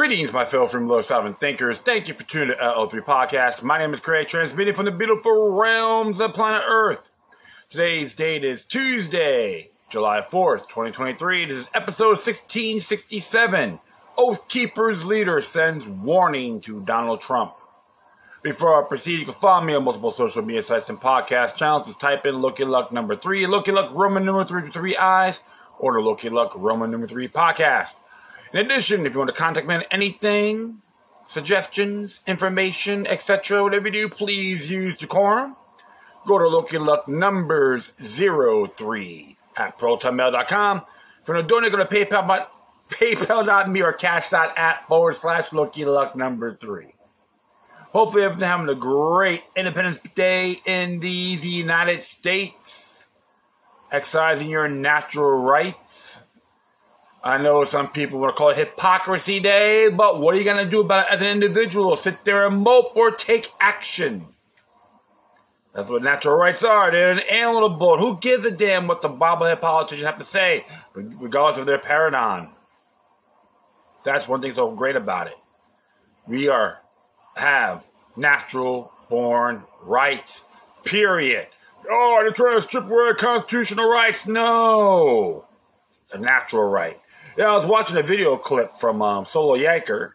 Greetings, my fellow from Low Sovereign Thinkers. Thank you for tuning to LO3 Podcast. My name is Craig, transmitting from the beautiful realms of planet Earth. Today's date is Tuesday, July 4th, 2023. This is episode 1667. Oath Keepers leader sends warning to Donald Trump. Before I proceed, you can follow me on multiple social media sites and podcast channels. Just type in Loki Luck number three, Loki Luck Roman number three with three eyes, or the Loki Luck Roman number three podcast. In addition, if you want to contact me on anything, suggestions, information, etc., whatever you do, please use decorum. Go to Loki Luck numbers 03 at protonmail.com. If you want to donate, go to PayPal, but paypal.me or cash.app forward slash Loki Luck number 3. Hopefully, everyone's having a great Independence Day in the United States, exercising your natural rights I know some people want to call it Hypocrisy Day, but what are you going to do about it as an individual? Sit there and mope or take action? That's what natural rights are. They're an inalienable. Who gives a damn what the bobblehead politicians have to say, regardless of their paradigm? That's one thing so great about it. We are have natural born rights. Period. Oh, they're trying to strip away constitutional rights. No, a natural right. Yeah, I was watching a video clip from um, Solo Yanker,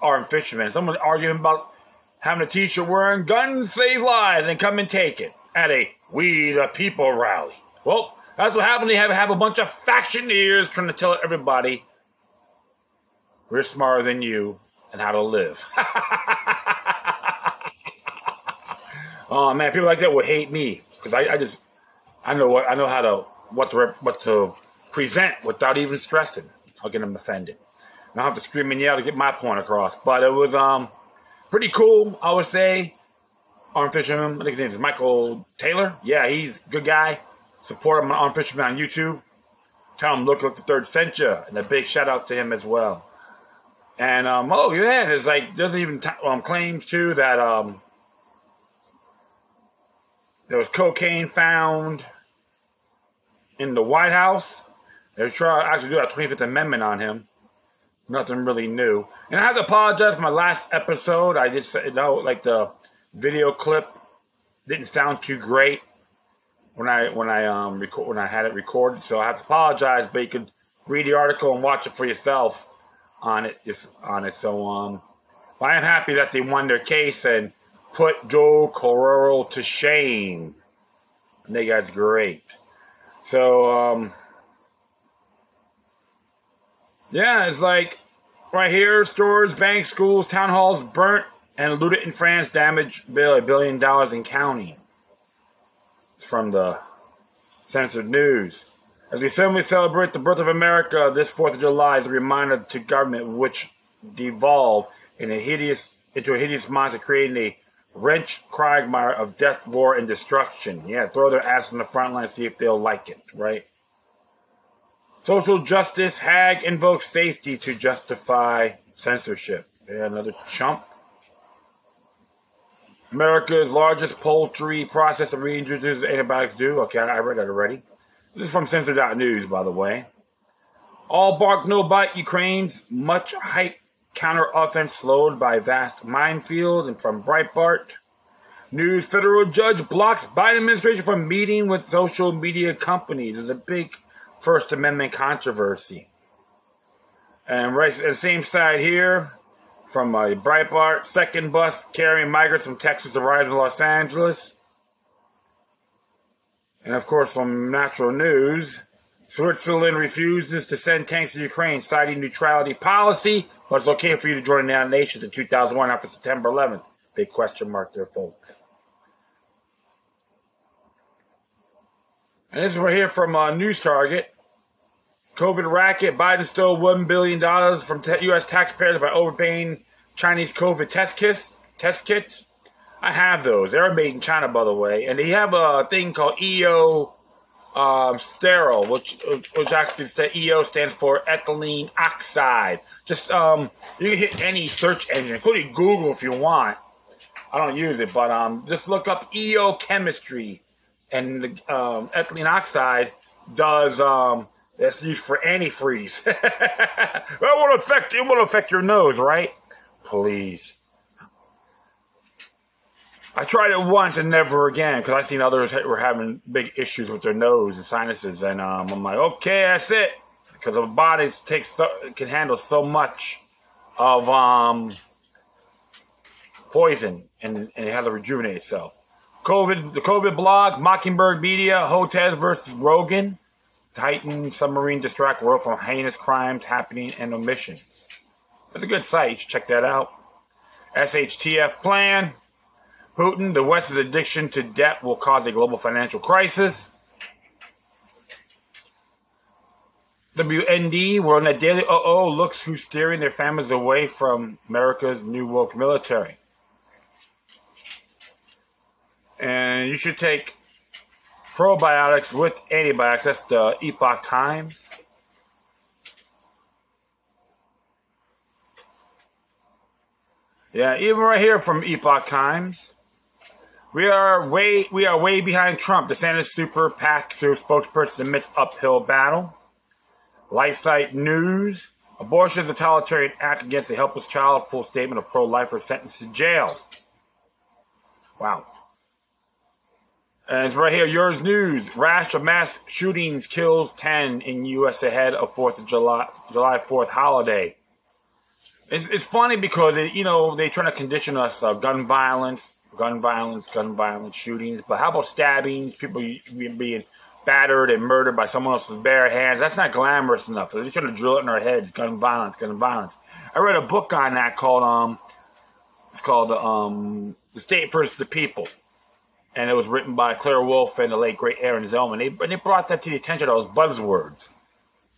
Armed Fisherman. Someone arguing about having a T-shirt wearing "Guns Save Lives" and come and take it at a We the People rally. Well, that's what happened. They have have a bunch of factioneers trying to tell everybody we're smarter than you and how to live. oh man, people like that would hate me because I, I just I know what I know how to what to what to present without even stressing. I'll get them offended. I don't have to scream and yell to get my point across. But it was um pretty cool, I would say. Arm Fisherman, I think his name is Michael Taylor. Yeah, he's a good guy. Support him on Arm Fisherman on YouTube. Tell him Loki Luck the third sent you. And a big shout out to him as well. And um, oh yeah, there's like there's even t- um, claims too that um there was cocaine found in the White House they're trying to actually do that 25th Amendment on him. Nothing really new. And I have to apologize for my last episode. I just you know like the video clip didn't sound too great when I when I um record when I had it recorded. So I have to apologize, but you could read the article and watch it for yourself on it just on it. So um I am happy that they won their case and put Joe Carroll to shame. And that guy's great. So um yeah, it's like right here stores, banks, schools, town halls burnt and looted in France, damaged bill a billion dollars in county. It's from the censored news. As we suddenly celebrate the birth of America, this 4th of July is a reminder to government which devolved in a hideous, into a hideous monster creating a wrench quagmire of death, war, and destruction. Yeah, throw their ass in the front line, see if they'll like it, right? Social justice hag invokes safety to justify censorship. Yeah, another chump. America's largest poultry processor reintroduces antibiotics do. Okay, I read that already. This is from Censor.news, by the way. All bark, no bite. Ukraine's much hype counter offense slowed by vast minefield. And from Breitbart. News federal judge blocks Biden administration from meeting with social media companies. There's a big First Amendment controversy. And right the same side here, from uh, Breitbart, second bus carrying migrants from Texas arrives in Los Angeles. And of course, from Natural News, Switzerland refuses to send tanks to Ukraine, citing neutrality policy, but it's okay for you to join the United Nations in 2001 after September 11th. Big question mark there, folks. And this is right here from uh, News Target. COVID racket. Biden stole $1 billion from U.S. taxpayers by overpaying Chinese COVID test kits. Test kits. I have those. They're made in China, by the way. And they have a thing called EO um, sterile, which which actually EO stands for ethylene oxide. Just um, you can hit any search engine, including Google, if you want. I don't use it, but um, just look up EO chemistry, and the um, ethylene oxide does um That's used for antifreeze. that will affect it will affect your nose, right? Please. I tried it once and never again because I've seen others were having big issues with their nose and sinuses, and um, I'm like, okay, that's it, because the body takes so, can handle so much of um, poison and, and it has to rejuvenate itself. COVID, the COVID blog, Mockingbird Media, Hotez versus Rogan, Titan submarine distract world from heinous crimes happening and omissions. It's a good site. You should check that out. SHTF plan. Putin, the West's addiction to debt will cause a global financial crisis. WND, World Net Daily, uh oh, looks who's steering their families away from America's new woke military. And you should take probiotics with antibiotics. That's the Epoch Times. Yeah, even right here from Epoch Times. We are way we are way behind Trump. DeSantis Super PAC spokesperson admits uphill battle. LifeSite News. Abortion is a totalitarian act against a helpless child. Full statement of pro-lifer sentenced to jail. Wow. And it's right here, yours news. Rash of mass shootings kills 10 in U.S. ahead of 4th of July, July 4th holiday. It's, it's funny because, it, you know, they try to condition us uh, gun violence, gun violence, gun violence, shootings. But how about stabbings, people being battered and murdered by someone else's bare hands? That's not glamorous enough. They're just trying to drill it in our heads, gun violence, gun violence. I read a book on that called, um, it's called, um, The State versus the People and it was written by Claire Wolfe and the late great Aaron Zelman. They, and they brought that to the attention of those buzzwords.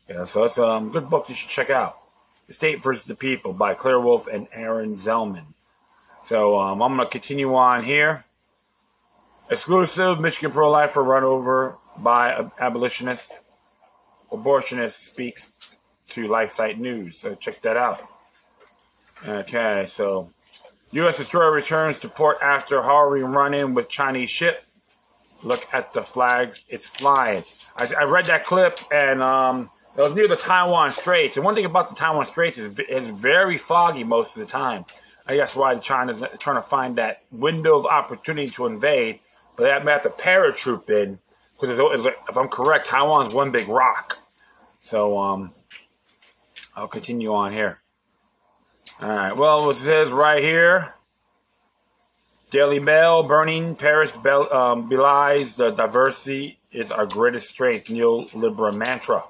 Yeah, so that's a um, good book you should check out. The State versus the People by Claire Wolfe and Aaron Zelman. So um, I'm going to continue on here. Exclusive Michigan pro lifer run over by abolitionist. Abortionist speaks to LifeSite News. So check that out. Okay, so U.S. destroyer returns to port after harrowing run-in with Chinese ship. Look at the flags it's flying. I, I read that clip and um, it was near the Taiwan Straits. And one thing about the Taiwan Straits is it's very foggy most of the time. I guess why China's trying to find that window of opportunity to invade, but they have to paratroop in because if I'm correct, Taiwan's one big rock. So um, I'll continue on here. All right. Well, it says right here. Daily Mail, burning Paris be- um, belies the diversity is our greatest strength. Neoliberal mantra.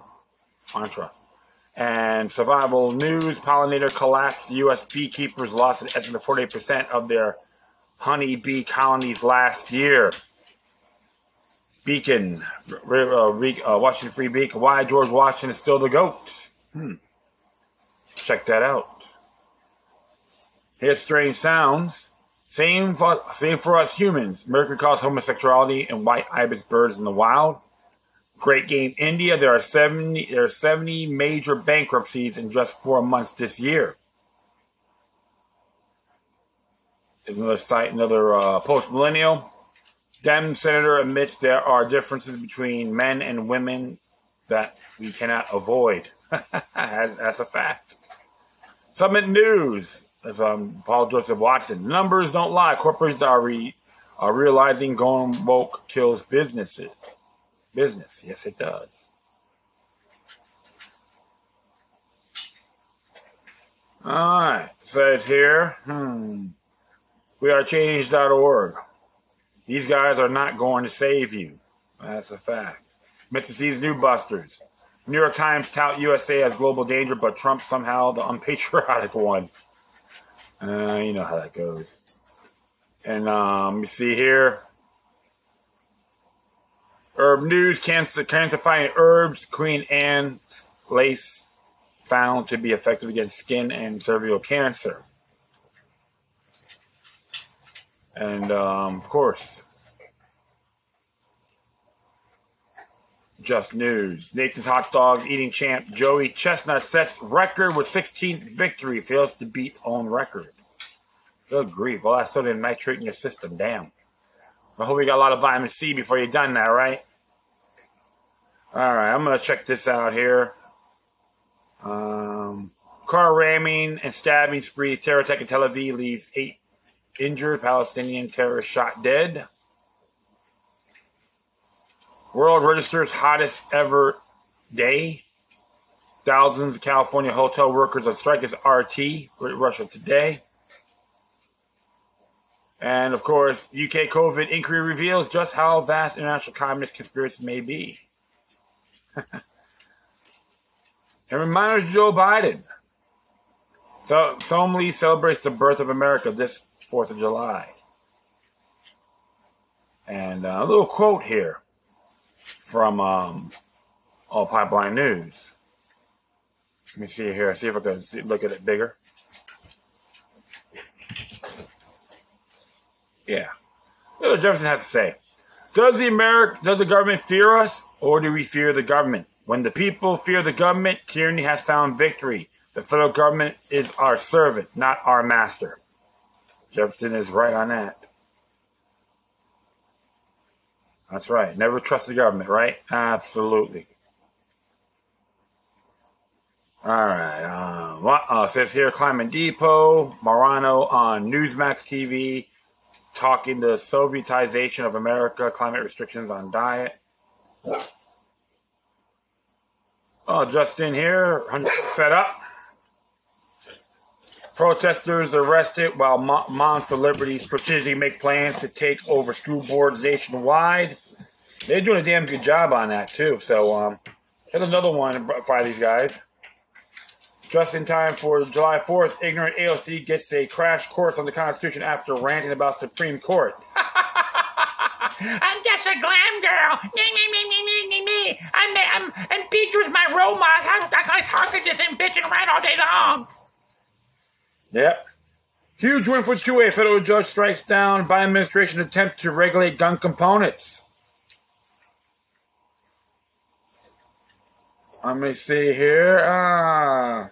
Mantra. And survival news, pollinator collapse. U.S. beekeepers lost an estimate 48% of their honeybee colonies last year. Beacon, uh, uh, Washington Free Beacon. Why George Washington is still the GOAT. Hmm. Check that out. Here's strange sounds. Same for, same for us humans. Mercury caused homosexuality and white ibis birds in the wild. Great Game India. There are 70 there are 70 major bankruptcies in just four months this year. Another site, another uh, post millennial. Dem senator admits there are differences between men and women that we cannot avoid. that's a fact. Summit News as um, Paul Joseph Watson. Numbers don't lie. Corporations are re, are realizing going woke kills businesses. Business, yes, it does. All right, says here, hmm, we are change.org. These guys are not going to save you. That's a fact. Mr. C's NewsBusters. New York Times tout USA as global danger, but Trump somehow the unpatriotic one. Uh, you know how that goes. And um, you see here, herb news: cancer, cancer-fighting herbs. Queen Anne lace found to be effective against skin and cervical cancer. And um, of course, just news. Nathan's hot dogs eating champ Joey Chestnut sets record with 16th victory, fails to beat own record. Good grief. Well, that's sodium nitrate in your system. Damn. I hope you got a lot of vitamin C before you're done now, right? All right, I'm gonna check this out here. Um, car ramming and stabbing spree. Terror attack in Tel Aviv leaves eight injured. Palestinian terrorist shot dead. World registers hottest ever day. Thousands of California hotel workers on strike as RT, Russia Today. And of course, UK COVID inquiry reveals just how vast international communist conspiracy may be. and reminder to Joe Biden. So solemnly celebrates the birth of America this 4th of July. And uh, a little quote here from um, All Pipeline News. Let me see here. See if I can see, look at it bigger. Yeah. What Jefferson has to say. Does the America, does the government fear us, or do we fear the government? When the people fear the government, tyranny has found victory. The federal government is our servant, not our master. Jefferson is right on that. That's right. Never trust the government, right? Absolutely. All right. Uh, what uh, says here Climate Depot, Morano on Newsmax TV, talking the Sovietization of America, climate restrictions on diet. Oh, Justin here, fed up. Protesters arrested while for Liberty strategically make plans to take over school boards nationwide. They're doing a damn good job on that too. So um, here's another one by these guys. Just in time for July 4th, ignorant AOC gets a crash course on the Constitution after ranting about Supreme Court. I'm just a glam girl. Me, me, me, me, me, me, me. I'm, I'm, and Beaker's my role model. How, I'm, I'm talking to him, bitching around all day long. Yep. Huge win for 2A. Federal judge strikes down Biden administration attempt to regulate gun components. Let me see here. Ah.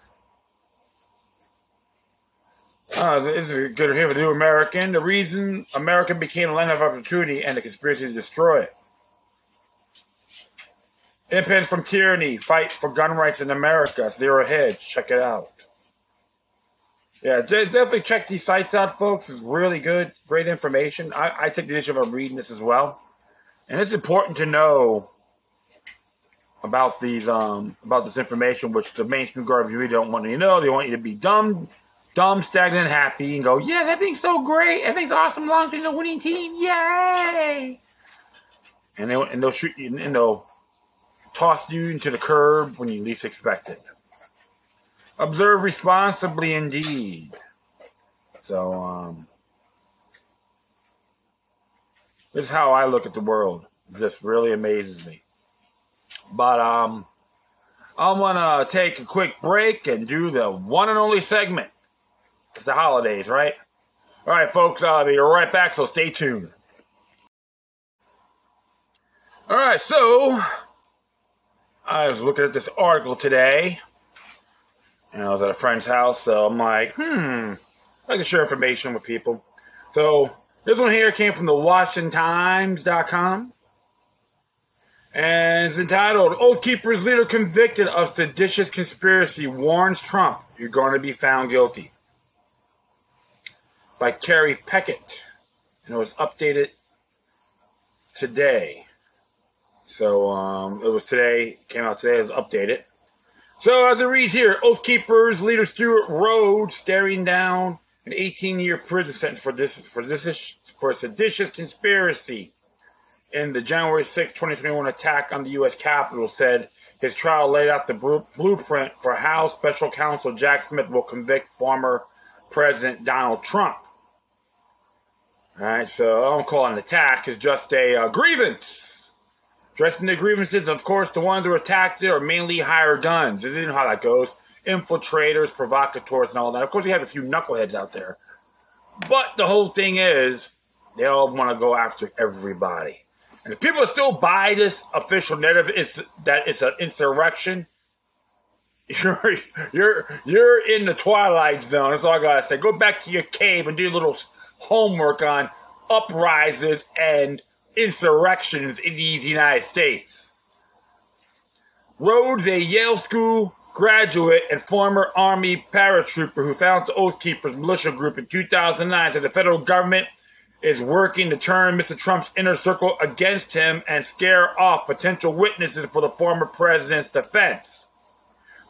Ah, this is good here for the new American. The reason America became a land of opportunity and the conspiracy to destroy it. Independence from tyranny. Fight for gun rights in America. Zero Hedge. Check it out. Yeah, definitely check these sites out, folks. It's really good, great information. I, I take the issue of reading this as well, and it's important to know about these um about this information, which the mainstream garbage really don't want you to know. They want you to be dumb, dumb, stagnant, happy, and go, yeah, everything's so great, everything's awesome, long as the winning team, yay! And they and they'll shoot you and they'll toss you into the curb when you least expect it. Observe responsibly indeed. So, um, this is how I look at the world. This really amazes me. But, um, I'm gonna take a quick break and do the one and only segment. It's the holidays, right? All right, folks, I'll be right back, so stay tuned. All right, so I was looking at this article today and I was at a friend's house, so I'm like, hmm, I can share information with people. So this one here came from the WashingtonTimes.com. And it's entitled Oath Keepers Leader Convicted of Seditious Conspiracy Warns Trump You're Going to Be Found Guilty. By Kerry Picket. And it was updated today. So um, it was today, came out today, it was updated. So as it reads here, Oath Keepers leader Stewart Rhodes staring down an 18-year prison sentence for this for this for a seditious conspiracy in the January 6, 2021 attack on the U.S. Capitol said his trial laid out the blueprint for how special counsel Jack Smith will convict former President Donald Trump. All right, so I don't call it an attack; it's just a uh, grievance. Dressing the grievances, of course, the ones who attacked it are mainly hired guns. You know how that goes. Infiltrators, provocateurs, and all that. Of course, you have a few knuckleheads out there. But the whole thing is, they all want to go after everybody. And if people still buy this official narrative is that it's an insurrection, you're you're you're in the twilight zone. That's all I gotta say. Go back to your cave and do a little homework on uprises and insurrections in these United States. Rhodes, a Yale School graduate and former Army paratrooper who founded the Oath Keepers militia group in 2009, said the federal government is working to turn Mr. Trump's inner circle against him and scare off potential witnesses for the former president's defense.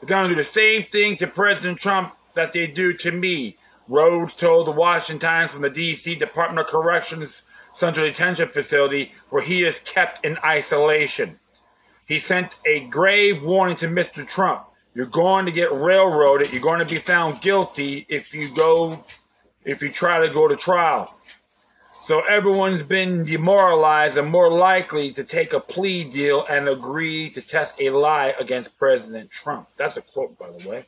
They're going to do the same thing to President Trump that they do to me. Rhodes told the Washington Times from the D.C. Department of Corrections Central Detention Facility where he is kept in isolation. He sent a grave warning to Mr. Trump. You're going to get railroaded. You're going to be found guilty if you go, if you try to go to trial. So everyone's been demoralized and more likely to take a plea deal and agree to test a lie against President Trump. That's a quote, by the way.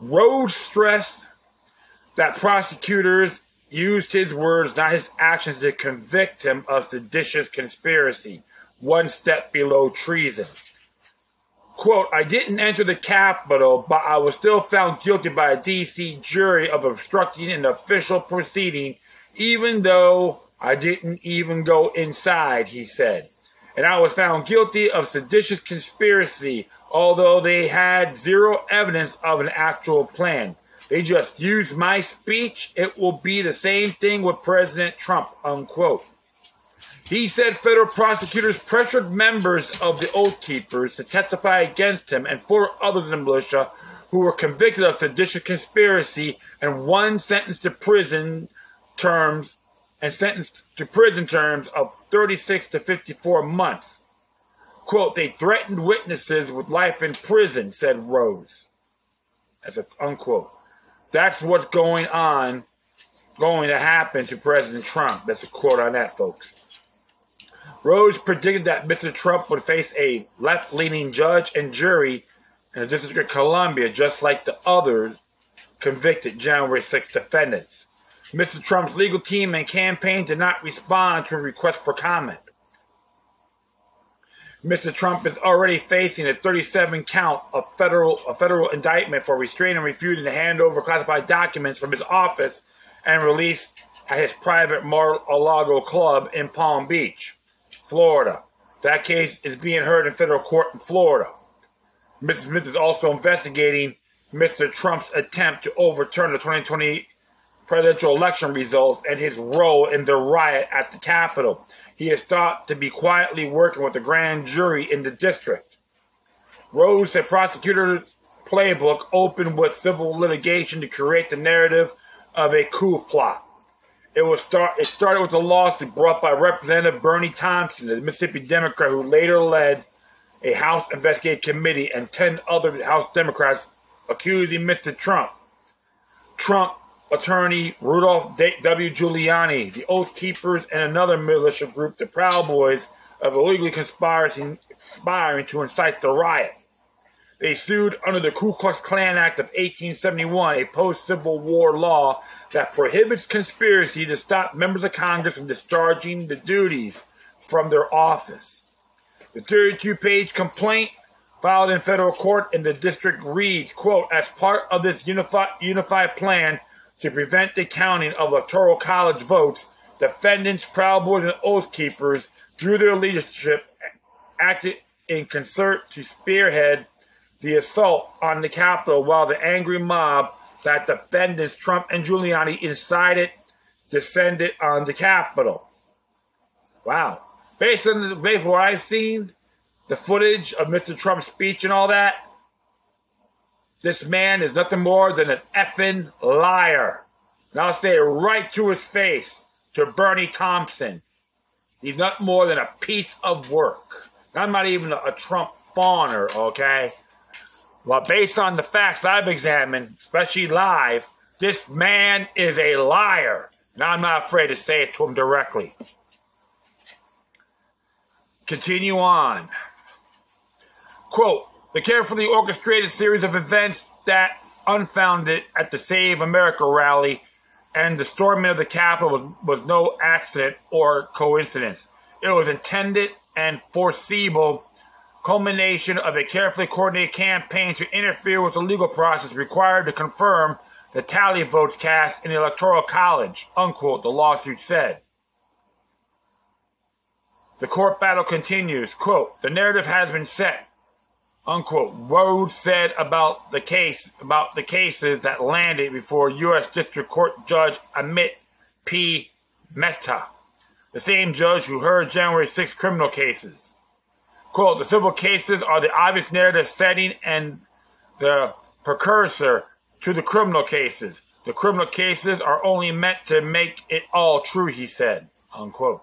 Rhodes stressed that prosecutors used his words, not his actions, to convict him of seditious conspiracy, one step below treason. Quote, I didn't enter the Capitol, but I was still found guilty by a D.C. jury of obstructing an official proceeding even though I didn't even go inside, he said. And I was found guilty of seditious conspiracy, although they had zero evidence of an actual plan. They just used my speech. It will be the same thing with President Trump, unquote. He said federal prosecutors pressured members of the Oath Keepers to testify against him and four others in the militia who were convicted of seditious conspiracy and one sentenced to prison terms and sentenced to prison terms of 36 to 54 months. Quote, they threatened witnesses with life in prison, said Rhodes. As a unquote. That's what's going on, going to happen to President Trump. That's a quote on that, folks. Rhodes predicted that Mr. Trump would face a left leaning judge and jury in the District of Columbia, just like the other convicted January 6 defendants. Mr. Trump's legal team and campaign did not respond to a request for comment. Mr. Trump is already facing a 37 count of federal a federal indictment for restraining and refusing to hand over classified documents from his office and release at his private Mar-a-Lago club in Palm Beach, Florida. That case is being heard in federal court in Florida. Mrs. Smith is also investigating Mr. Trump's attempt to overturn the 2020 presidential election results and his role in the riot at the Capitol. He is thought to be quietly working with the grand jury in the district. Rhodes said prosecutors' playbook opened with civil litigation to create the narrative of a coup plot. It was start. It started with a lawsuit brought by Representative Bennie Thompson, the Mississippi Democrat who later led a House investigative committee, and ten other House Democrats accusing Mr. Trump. Trump attorney Rudolph W. Giuliani, the Oath Keepers, and another militia group, the Proud Boys, of illegally conspiring, conspiring to incite the riot. They sued under the Ku Klux Klan Act of 1871, a post Civil War law that prohibits conspiracy to stop members of Congress from discharging the duties from their office. The 32 page complaint filed in federal court in the district reads, quote, as part of this unified, unified plan to prevent the counting of electoral college votes, defendants, Proud Boys, and Oath Keepers, through their leadership, acted in concert to spearhead the assault on the Capitol while the angry mob that defendants Trump and Giuliani incited descended on the Capitol. Wow. Based on the, based on what I've seen, the footage of Mr. Trump's speech and all that, this man is nothing more than an effing liar. And I'll say it right to his face to Bennie Thompson. He's not more than a piece of work. I'm not even a, Trump fawner, okay? Well, based on the facts I've examined, especially live, this man is a liar. And I'm not afraid to say it to him directly. Continue on. Quote, the carefully orchestrated series of events that unfounded at the Save America rally and the storming of the Capitol was, was no accident or coincidence. It was intended and foreseeable culmination of a carefully coordinated campaign to interfere with the legal process required to confirm the tally votes cast in the Electoral College, unquote, the lawsuit said. The court battle continues. Quote, the narrative has been set unquote. Rhodes said about the case about the cases that landed before U.S. District Court Judge Amit P. Mehta, the same judge who heard January 6 criminal cases. Quote, the civil cases are the obvious narrative setting and the precursor to the criminal cases. The criminal cases are only meant to make it all true, he said. Unquote.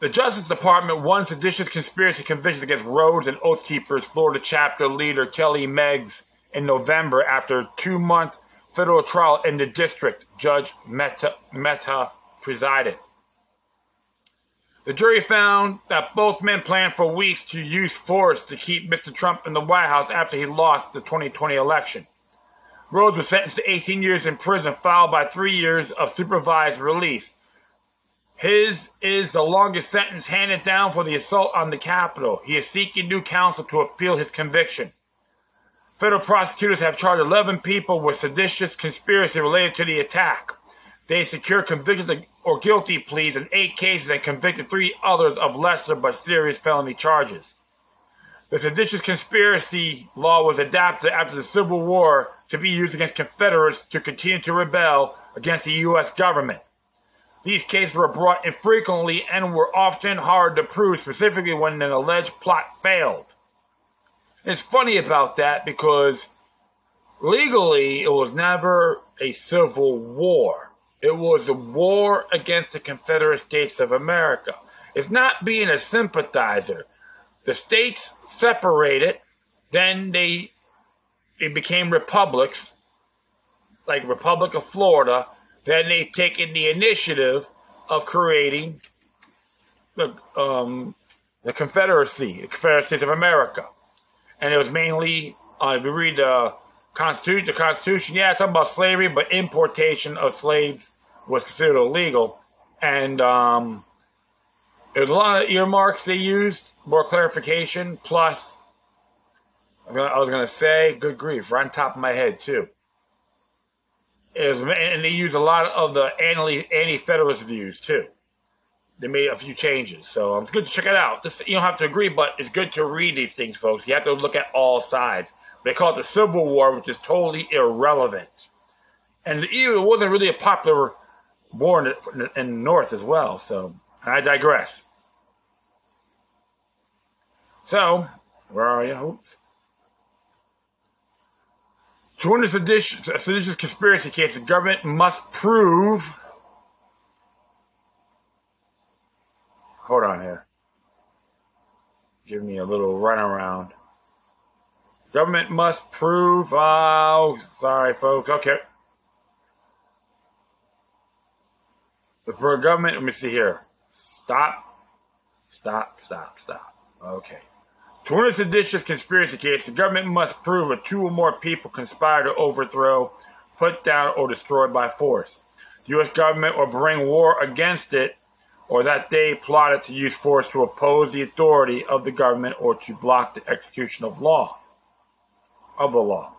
The Justice Department won seditious conspiracy convictions against Rhodes and Oath Keepers Florida chapter leader Kelly Meggs in November after a two month federal trial in the district. Judge Mehta, Mehta presided. The jury found that both men planned for weeks to use force to keep Mr. Trump in the White House after he lost the 2020 election. Rhodes was sentenced to 18 years in prison, followed by three years of supervised release. His is the longest sentence handed down for the assault on the Capitol. He is seeking new counsel to appeal his conviction. Federal prosecutors have charged 11 people with seditious conspiracy related to the attack. They secured convictions or guilty pleas in eight cases and convicted three others of lesser but serious felony charges. The seditious conspiracy law was adopted after the Civil War to be used against Confederates to continue to rebel against the U.S. government. These cases were brought infrequently and were often hard to prove, specifically when an alleged plot failed. It's funny about that because legally it was never a civil war. It was a war against the Confederate States of America. It's not being a sympathizer. The states separated, then they it became republics, like Republic of Florida. Then they've taken the initiative of creating the um, the Confederacy, the Confederate States of America, and it was mainly uh, if you read the Constitution, the Constitution, yeah, it's talking about slavery, but importation of slaves was considered illegal, and um, there was a lot of earmarks they used, more clarification. Plus, I was going to say, good grief, right on top of my head too. Was, and they used a lot of the anti anti-federalist views too. They made a few changes, so um, it's good to check it out. This, you don't have to agree, but it's good to read these things, folks. You have to look at all sides. They call it the Civil War, which is totally irrelevant, and it wasn't really a popular war in the north as well. So I digress. So, where are you? Oops. So in this seditious, seditious conspiracy case, the government must prove. Hold on here. Give me a little runaround. Government must prove. Oh, sorry, folks. Okay. for a government, let me see here. Stop, stop, stop, stop. Okay. To win a seditious conspiracy case, the government must prove that two or more people conspired to overthrow, put down, or destroy by force. The U.S. government will bring war against it, or that they plotted to use force to oppose the authority of the government or to block the execution of law. Of the law.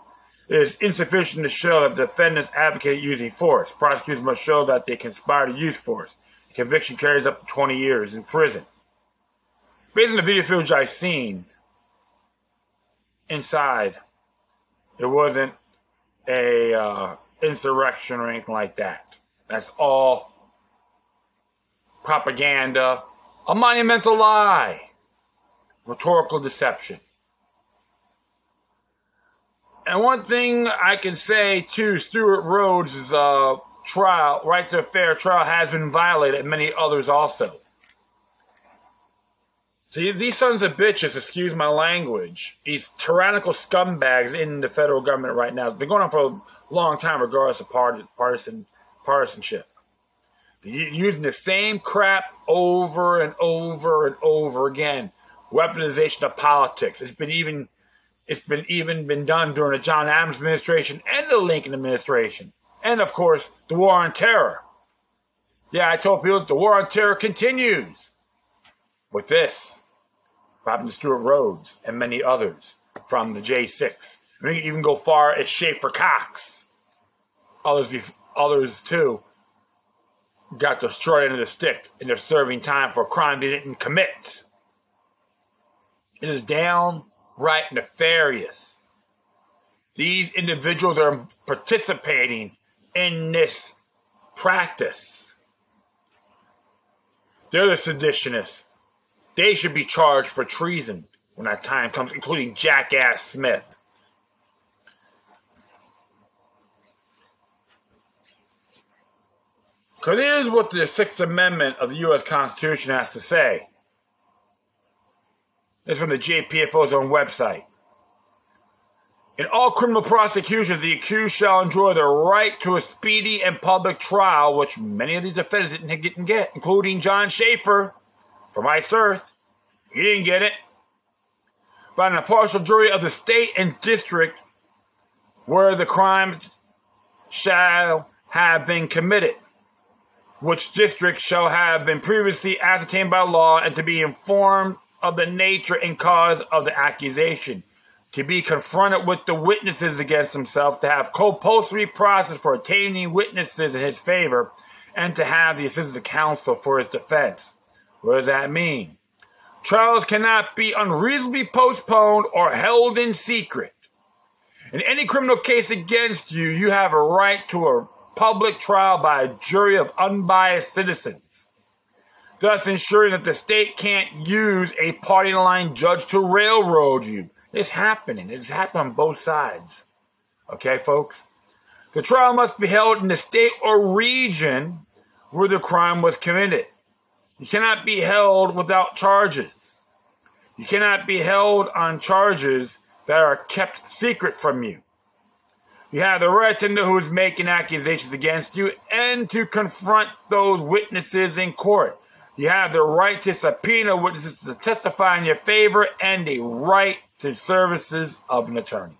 It is insufficient to show that the defendants advocated using force. Prosecutors must show that they conspired to use force. The conviction carries up to 20 years in prison. Based on the video footage I've seen inside, it wasn't a uh, insurrection or anything like that. That's all propaganda, a monumental lie, rhetorical deception. And one thing I can say too, Stewart Rhodes' uh, trial, right to a fair trial, has been violated. Many others also. See, these sons of bitches, excuse my language, these tyrannical scumbags in the federal government right now, have been going on for a long time, regardless of partisan partisanship. They're using the same crap over and over and over again. Weaponization of politics. It's been even it's been even been done during the John Adams administration and the Lincoln administration. And of course, the war on terror. Yeah, I told people the war on terror continues. With this, to Stewart Rhodes and many others from the J6. I mean, even go far as Schaeffer Cox. Others, others too, got destroyed under the stick and they're serving time for a crime they didn't commit. It is downright nefarious. These individuals are participating in this practice. They're the seditionists. They should be charged for treason when that time comes, including Jackass Smith. Because here's what the Sixth Amendment of the U.S. Constitution has to say. It's from the JPFO's own website. In all criminal prosecutions, the accused shall enjoy the right to a speedy and public trial, which many of these offenders didn't get including Jon Schaffer from Iced Earth. He didn't get it. By an impartial jury of the state and district where the crime shall have been committed, which district shall have been previously ascertained by law and to be informed of the nature and cause of the accusation, to be confronted with the witnesses against himself, to have compulsory process for obtaining witnesses in his favor, and to have the assistance of counsel for his defense. What does that mean? Trials cannot be unreasonably postponed or held in secret. In any criminal case against you, you have a right to a public trial by a jury of unbiased citizens thus ensuring that the state can't use a party line judge to railroad you. It's happening. It's happening on both sides. Okay, folks? The trial must be held in the state or region where the crime was committed. You cannot be held without charges. You cannot be held on charges that are kept secret from you. You have the right to know who's making accusations against you and to confront those witnesses in court. You have the right to subpoena witnesses to testify in your favor and the right to services of an attorney.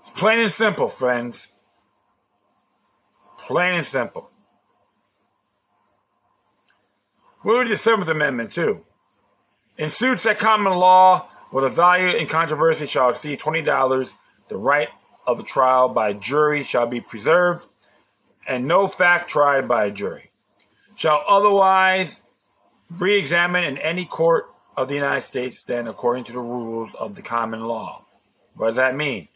It's plain and simple, friends. Plain and simple. Move to the Seventh Amendment, too. In suits at common law, where the value in controversy shall exceed $20, the right of a trial by jury shall be preserved and no fact tried by a jury shall otherwise re examine in any court of the United States than according to the rules of the common law. What does that mean?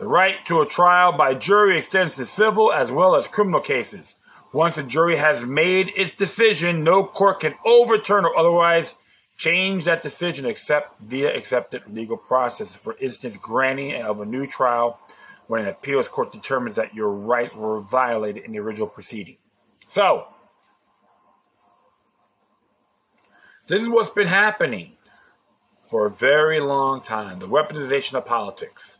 The right to a trial by jury extends to civil as well as criminal cases. Once a jury has made its decision, no court can overturn or otherwise change that decision except via accepted legal process. For instance, granting of a new trial when an appeals court determines that your rights were violated in the original proceeding. So, this is what's been happening for a very long time the weaponization of politics.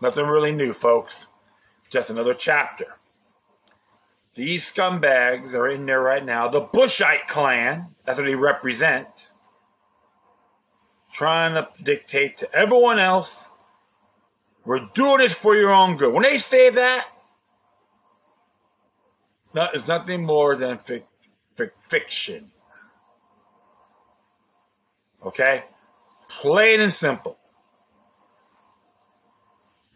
Nothing really new, folks. Just another chapter. These scumbags are in there right now. The Bushite clan, that's what they represent, trying to dictate to everyone else we're doing this for your own good. When they say that, that is nothing more than fic- fic- fiction. Okay? Plain and simple.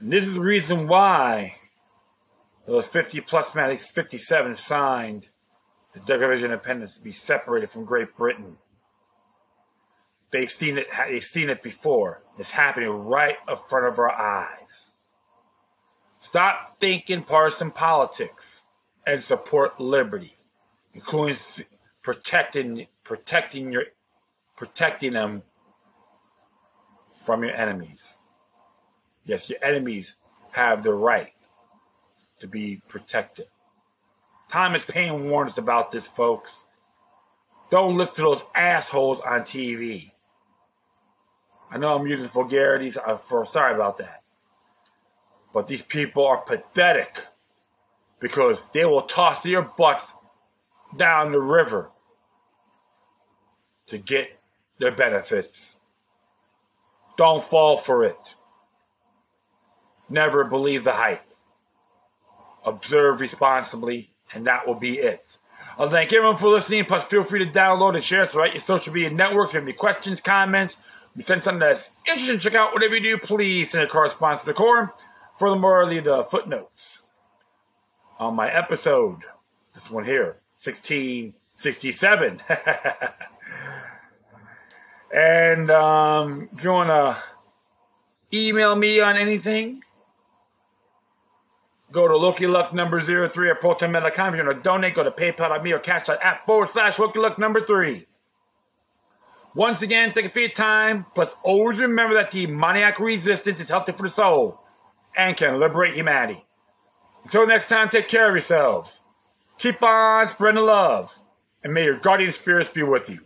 And this is the reason why those 50 plus men, 57 signed the Declaration of Independence to be separated from Great Britain. They've seen it. They've seen it before. It's happening right in front of our eyes. Stop thinking partisan politics and support liberty, including protecting protecting your protecting them from your enemies. Yes, your enemies have the right to be protected. Thomas Paine warned us about this, folks. Don't listen to those assholes on TV. I know I'm using vulgarities. Uh, for sorry about that. But these people are pathetic because they will toss their butts down the river to get their benefits. Don't fall for it. Never believe the hype. Observe responsibly, and that will be it. I'll thank everyone for listening. Plus, feel free to download and share throughout your social media networks. If you have any questions, comments, you send something that's interesting, check out whatever you do, please send it corresponds to the core. Furthermore, leave the footnotes on my episode, this one here, 1667. and um, if you want to email me on anything, go to Loki Luck number 03 at protonmail.com. If you want to donate, go to PayPal.me or Cash App forward slash Loki Luck number 3. Once again, you for your time. Plus, always remember that the demoniac resistance is healthy for the soul and can liberate humanity. Until next time, take care of yourselves. Keep on spreading the love, and may your guardian spirits be with you.